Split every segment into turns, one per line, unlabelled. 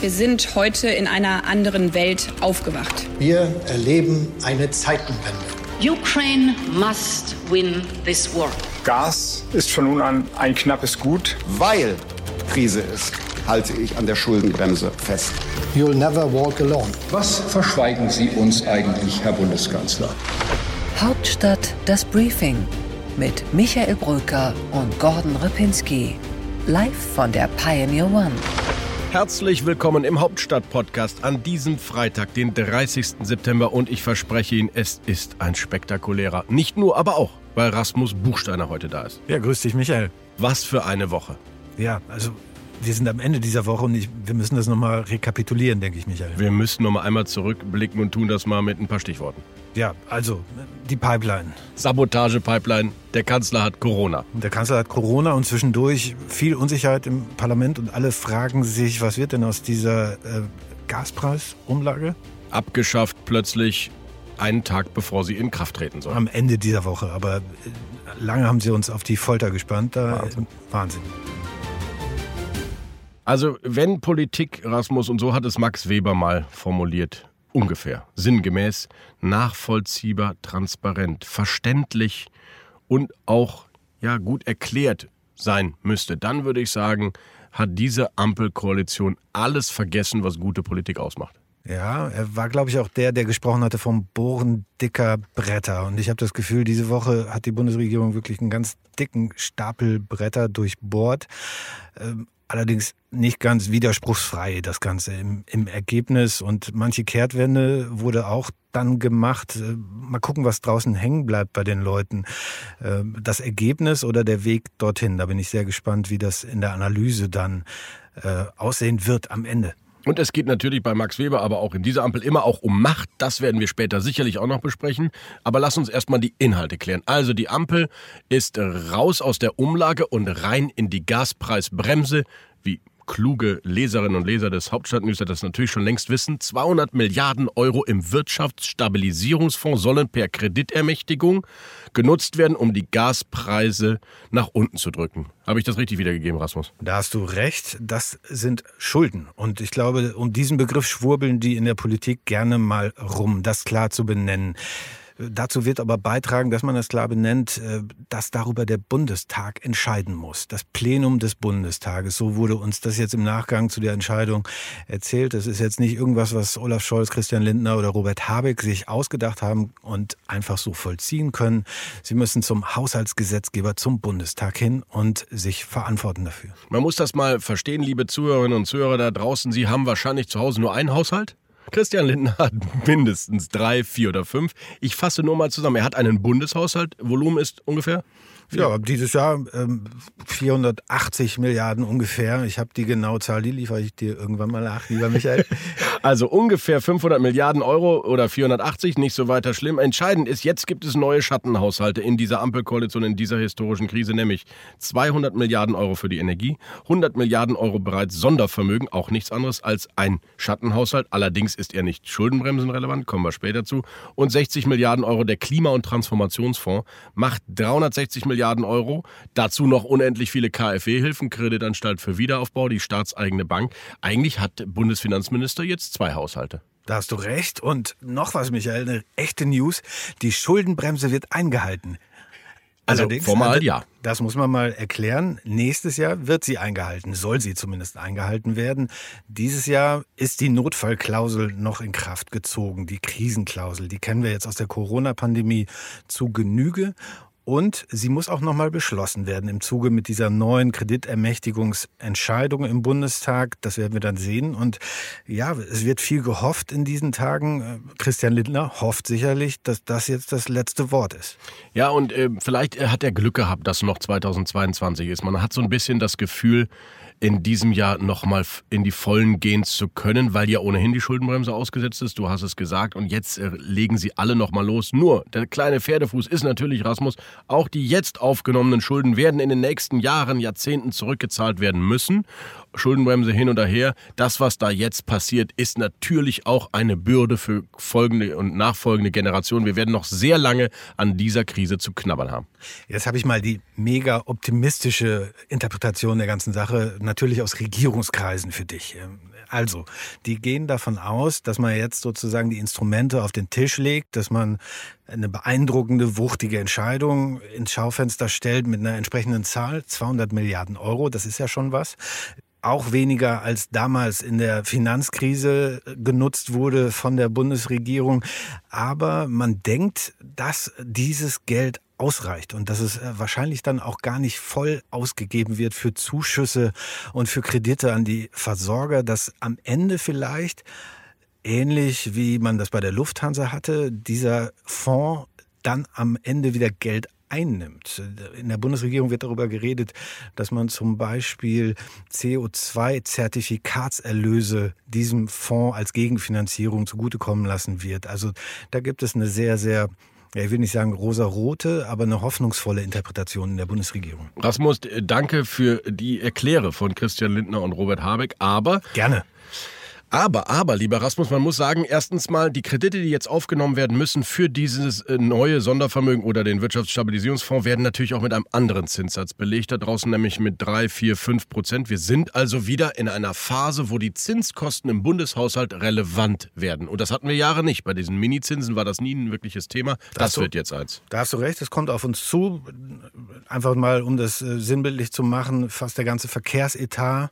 Wir sind heute in einer anderen Welt aufgewacht.
Wir erleben eine Zeitenwende.
Ukraine must win this war.
Gas ist von nun an ein knappes Gut.
Weil Krise ist, halte ich an der Schuldenbremse fest.
You'll never walk alone.
Was verschweigen Sie uns eigentlich, Herr Bundeskanzler?
Hauptstadt das Briefing mit Michael Brücker und Gordon Ripinski. Live von der Pioneer One.
Herzlich willkommen im Hauptstadt-Podcast an diesem Freitag, den 30. September. Und ich verspreche Ihnen, es ist ein spektakulärer. Nicht nur, aber auch, weil Rasmus Buchsteiner heute da ist.
Ja, grüß dich, Michael.
Was für eine Woche.
Ja, also wir sind am Ende dieser Woche und ich, wir müssen das nochmal rekapitulieren, denke ich, Michael.
Wir müssen nochmal einmal zurückblicken und tun das mal mit ein paar Stichworten.
Ja, also die Pipeline.
Sabotage-Pipeline. Der Kanzler hat Corona.
Der Kanzler hat Corona und zwischendurch viel Unsicherheit im Parlament und alle fragen sich, was wird denn aus dieser äh, Gaspreisumlage?
Abgeschafft plötzlich einen Tag bevor sie in Kraft treten soll.
Am Ende dieser Woche, aber äh, lange haben sie uns auf die Folter gespannt. Da,
Wahnsinn.
Wahnsinn.
Also, wenn Politik, Rasmus, und so hat es Max Weber mal formuliert, ungefähr, sinngemäß, nachvollziehbar, transparent, verständlich und auch ja, gut erklärt sein müsste, dann würde ich sagen, hat diese Ampelkoalition alles vergessen, was gute Politik ausmacht.
Ja, er war, glaube ich, auch der, der gesprochen hatte vom Bohren dicker Bretter. Und ich habe das Gefühl, diese Woche hat die Bundesregierung wirklich einen ganz dicken Stapel Bretter durchbohrt. Ähm, allerdings nicht ganz widerspruchsfrei, das Ganze im, im Ergebnis. Und manche Kehrtwende wurde auch dann gemacht. Äh, Mal gucken, was draußen hängen bleibt bei den Leuten. Äh, Das Ergebnis oder der Weg dorthin, da bin ich sehr gespannt, wie das in der Analyse dann äh, aussehen wird am Ende.
Und es geht natürlich bei Max Weber, aber auch in dieser Ampel immer auch um Macht. Das werden wir später sicherlich auch noch besprechen. Aber lass uns erstmal die Inhalte klären. Also die Ampel ist raus aus der Umlage und rein in die Gaspreisbremse, wie kluge Leserinnen und Leser des Hauptstadtnewsletters das natürlich schon längst wissen. 200 Milliarden Euro im Wirtschaftsstabilisierungsfonds sollen per Kreditermächtigung genutzt werden, um die Gaspreise nach unten zu drücken. Habe ich das richtig wiedergegeben, Rasmus?
Da hast du recht, das sind Schulden. Und ich glaube, um diesen Begriff schwurbeln die in der Politik gerne mal rum, das klar zu benennen. Dazu wird aber beitragen, dass man das klar benennt, äh, dass darüber der Bundestag entscheiden muss. Das Plenum des Bundestages. So wurde uns das jetzt im Nachgang zu der Entscheidung erzählt. Das ist jetzt nicht irgendwas, was Olaf Scholz, Christian Lindner oder Robert Habeck sich ausgedacht haben und einfach so vollziehen können. Sie müssen zum Haushaltsgesetzgeber, zum Bundestag hin und sich verantworten dafür.
Man muss das mal verstehen, liebe Zuhörerinnen und Zuhörer da draußen. Sie haben wahrscheinlich zu Hause nur einen Haushalt. Christian Lindner hat mindestens drei, vier oder fünf. Ich fasse nur mal zusammen. Er hat einen Bundeshaushalt. Volumen ist ungefähr?
Ja, dieses Jahr ähm, 480 Milliarden ungefähr. Ich habe die genaue Zahl, die liefere ich dir irgendwann mal nach, lieber Michael.
Also ungefähr 500 Milliarden Euro oder 480, nicht so weiter schlimm. Entscheidend ist, jetzt gibt es neue Schattenhaushalte in dieser Ampelkoalition, in dieser historischen Krise, nämlich 200 Milliarden Euro für die Energie, 100 Milliarden Euro bereits Sondervermögen, auch nichts anderes als ein Schattenhaushalt. Allerdings ist er nicht schuldenbremsenrelevant, kommen wir später zu. Und 60 Milliarden Euro der Klima- und Transformationsfonds macht 360 Milliarden Euro. Dazu noch unendlich viele KfW-Hilfen, Kreditanstalt für Wiederaufbau, die staatseigene Bank. Eigentlich hat Bundesfinanzminister jetzt zwei Haushalte.
Da hast du recht. Und noch was, Michael, eine echte News. Die Schuldenbremse wird eingehalten.
Also
Allerdings,
formal ja.
Das muss man mal erklären. Nächstes Jahr wird sie eingehalten, soll sie zumindest eingehalten werden. Dieses Jahr ist die Notfallklausel noch in Kraft gezogen, die Krisenklausel. Die kennen wir jetzt aus der Corona-Pandemie zu Genüge. Und sie muss auch nochmal beschlossen werden im Zuge mit dieser neuen Kreditermächtigungsentscheidung im Bundestag. Das werden wir dann sehen. Und ja, es wird viel gehofft in diesen Tagen. Christian Lindner hofft sicherlich, dass das jetzt das letzte Wort ist.
Ja, und äh, vielleicht äh, hat er Glück gehabt, dass noch 2022 ist. Man hat so ein bisschen das Gefühl, in diesem Jahr nochmal in die Vollen gehen zu können, weil ja ohnehin die Schuldenbremse ausgesetzt ist. Du hast es gesagt. Und jetzt äh, legen sie alle nochmal los. Nur, der kleine Pferdefuß ist natürlich, Rasmus, auch die jetzt aufgenommenen Schulden werden in den nächsten Jahren, Jahrzehnten zurückgezahlt werden müssen. Schuldenbremse hin und her. Das, was da jetzt passiert, ist natürlich auch eine Bürde für folgende und nachfolgende Generationen. Wir werden noch sehr lange an dieser Krise zu knabbern haben.
Jetzt habe ich mal die mega optimistische Interpretation der ganzen Sache natürlich aus Regierungskreisen für dich. Ähm, also, die gehen davon aus, dass man jetzt sozusagen die Instrumente auf den Tisch legt, dass man eine beeindruckende, wuchtige Entscheidung ins Schaufenster stellt mit einer entsprechenden Zahl, 200 Milliarden Euro, das ist ja schon was auch weniger als damals in der Finanzkrise genutzt wurde von der Bundesregierung. Aber man denkt, dass dieses Geld ausreicht und dass es äh, wahrscheinlich dann auch gar nicht voll ausgegeben wird für Zuschüsse und für Kredite an die Versorger, dass am Ende vielleicht ähnlich wie man das bei der Lufthansa hatte, dieser Fonds dann am Ende wieder Geld einnimmt. In der Bundesregierung wird darüber geredet, dass man zum Beispiel CO2-Zertifikatserlöse diesem Fonds als Gegenfinanzierung zugutekommen lassen wird. Also da gibt es eine sehr, sehr ja, ich will nicht sagen rosa-rote, aber eine hoffnungsvolle Interpretation in der Bundesregierung.
Rasmus, danke für die Erkläre von Christian Lindner und Robert Habeck. Aber
gerne.
Aber, aber, lieber Rasmus, man muss sagen, erstens mal, die Kredite, die jetzt aufgenommen werden müssen für dieses äh, neue Sondervermögen oder den Wirtschaftsstabilisierungsfonds, werden natürlich auch mit einem anderen Zinssatz belegt, da draußen nämlich mit 3, 4, 5 Prozent. Wir sind also wieder in einer Phase, wo die Zinskosten im Bundeshaushalt relevant werden. Und das hatten wir Jahre nicht. Bei diesen Minizinsen war das nie ein wirkliches Thema. Das
du,
wird jetzt eins.
Da hast du recht, es kommt auf uns zu. Einfach mal, um das äh, sinnbildlich zu machen, fast der ganze Verkehrsetat,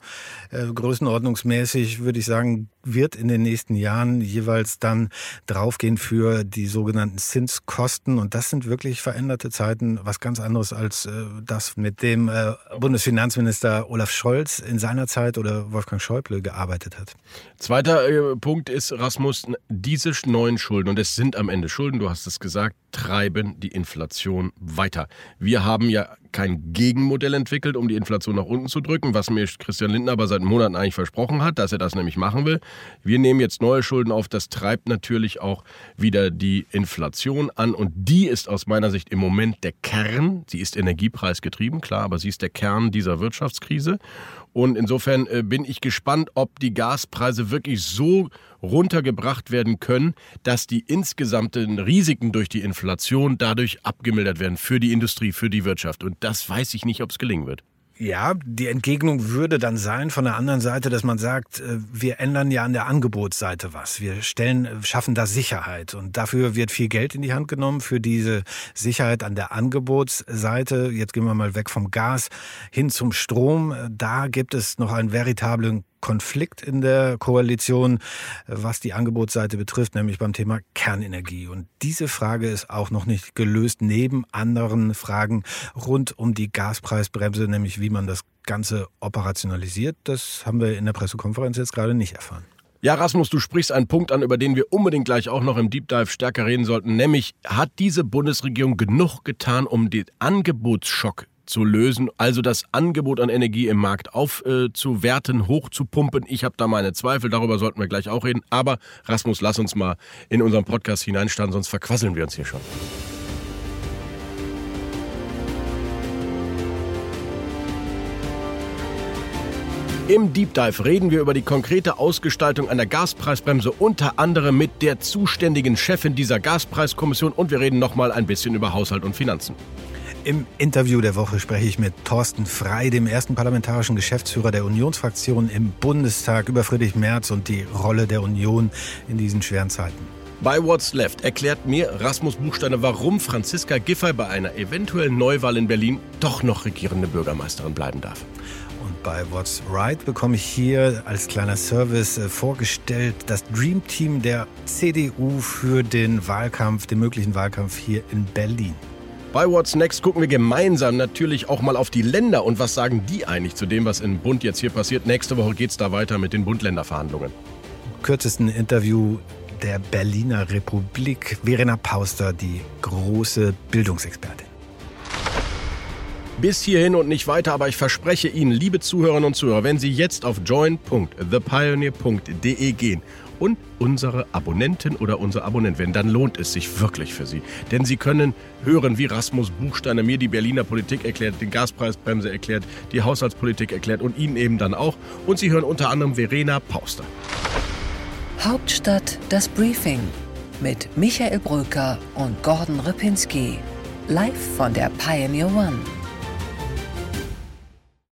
äh, größenordnungsmäßig, würde ich sagen, wird in den nächsten Jahren jeweils dann draufgehen für die sogenannten Zinskosten. Und das sind wirklich veränderte Zeiten, was ganz anderes als äh, das, mit dem äh, Bundesfinanzminister Olaf Scholz in seiner Zeit oder Wolfgang Schäuble gearbeitet hat.
Zweiter äh, Punkt ist, Rasmus, diese neuen Schulden, und es sind am Ende Schulden, du hast es gesagt, treiben die Inflation weiter. Wir haben ja kein Gegenmodell entwickelt, um die Inflation nach unten zu drücken, was mir Christian Lindner aber seit Monaten eigentlich versprochen hat, dass er das nämlich machen will. Wir nehmen jetzt neue Schulden auf. Das treibt natürlich auch wieder die Inflation an. Und die ist aus meiner Sicht im Moment der Kern. Sie ist energiepreisgetrieben, klar, aber sie ist der Kern dieser Wirtschaftskrise. Und insofern äh, bin ich gespannt, ob die Gaspreise wirklich so runtergebracht werden können, dass die insgesamten Risiken durch die Inflation dadurch abgemildert werden für die Industrie, für die Wirtschaft. Und das weiß ich nicht, ob es gelingen wird.
Ja, die Entgegnung würde dann sein von der anderen Seite, dass man sagt, äh, wir ändern ja an der Angebotsseite was. Wir stellen, äh, schaffen da Sicherheit. Und dafür wird viel Geld in die Hand genommen für diese Sicherheit an der Angebotsseite. Jetzt gehen wir mal weg vom Gas hin zum Strom. Da gibt es noch einen veritablen Konflikt in der Koalition, was die Angebotsseite betrifft, nämlich beim Thema Kernenergie. Und diese Frage ist auch noch nicht gelöst, neben anderen Fragen rund um die Gaspreisbremse, nämlich wie man das Ganze operationalisiert. Das haben wir in der Pressekonferenz jetzt gerade nicht erfahren.
Ja, Rasmus, du sprichst einen Punkt an, über den wir unbedingt gleich auch noch im Deep Dive stärker reden sollten, nämlich hat diese Bundesregierung genug getan, um den Angebotsschock zu lösen, also das Angebot an Energie im Markt aufzuwerten, äh, hochzupumpen. Ich habe da meine Zweifel, darüber sollten wir gleich auch reden. Aber Rasmus, lass uns mal in unseren Podcast hineinstarten, sonst verquasseln wir uns hier schon. Im Deep Dive reden wir über die konkrete Ausgestaltung einer Gaspreisbremse, unter anderem mit der zuständigen Chefin dieser Gaspreiskommission und wir reden nochmal ein bisschen über Haushalt und Finanzen.
Im Interview der Woche spreche ich mit Thorsten Frei, dem ersten parlamentarischen Geschäftsführer der Unionsfraktion im Bundestag, über Friedrich Merz und die Rolle der Union in diesen schweren Zeiten.
Bei What's Left erklärt mir Rasmus Buchsteiner, warum Franziska Giffey bei einer eventuellen Neuwahl in Berlin doch noch regierende Bürgermeisterin bleiben darf.
Und bei What's Right bekomme ich hier als kleiner Service äh, vorgestellt das Dream Team der CDU für den Wahlkampf, den möglichen Wahlkampf hier in Berlin.
Bei What's Next gucken wir gemeinsam natürlich auch mal auf die Länder und was sagen die eigentlich zu dem, was in Bund jetzt hier passiert. Nächste Woche geht es da weiter mit den Bund-Länder-Verhandlungen.
Kürzesten Interview der Berliner Republik. Verena Pauster, die große Bildungsexpertin.
Bis hierhin und nicht weiter, aber ich verspreche Ihnen, liebe Zuhörerinnen und Zuhörer, wenn Sie jetzt auf join.thepioneer.de gehen und unsere Abonnenten oder unser Abonnent werden, dann lohnt es sich wirklich für Sie. Denn Sie können hören, wie Rasmus Buchsteiner mir die Berliner Politik erklärt, die Gaspreisbremse erklärt, die Haushaltspolitik erklärt und Ihnen eben dann auch. Und Sie hören unter anderem Verena Pauster.
Hauptstadt das Briefing mit Michael Bröker und Gordon Ripinski. Live von der Pioneer One.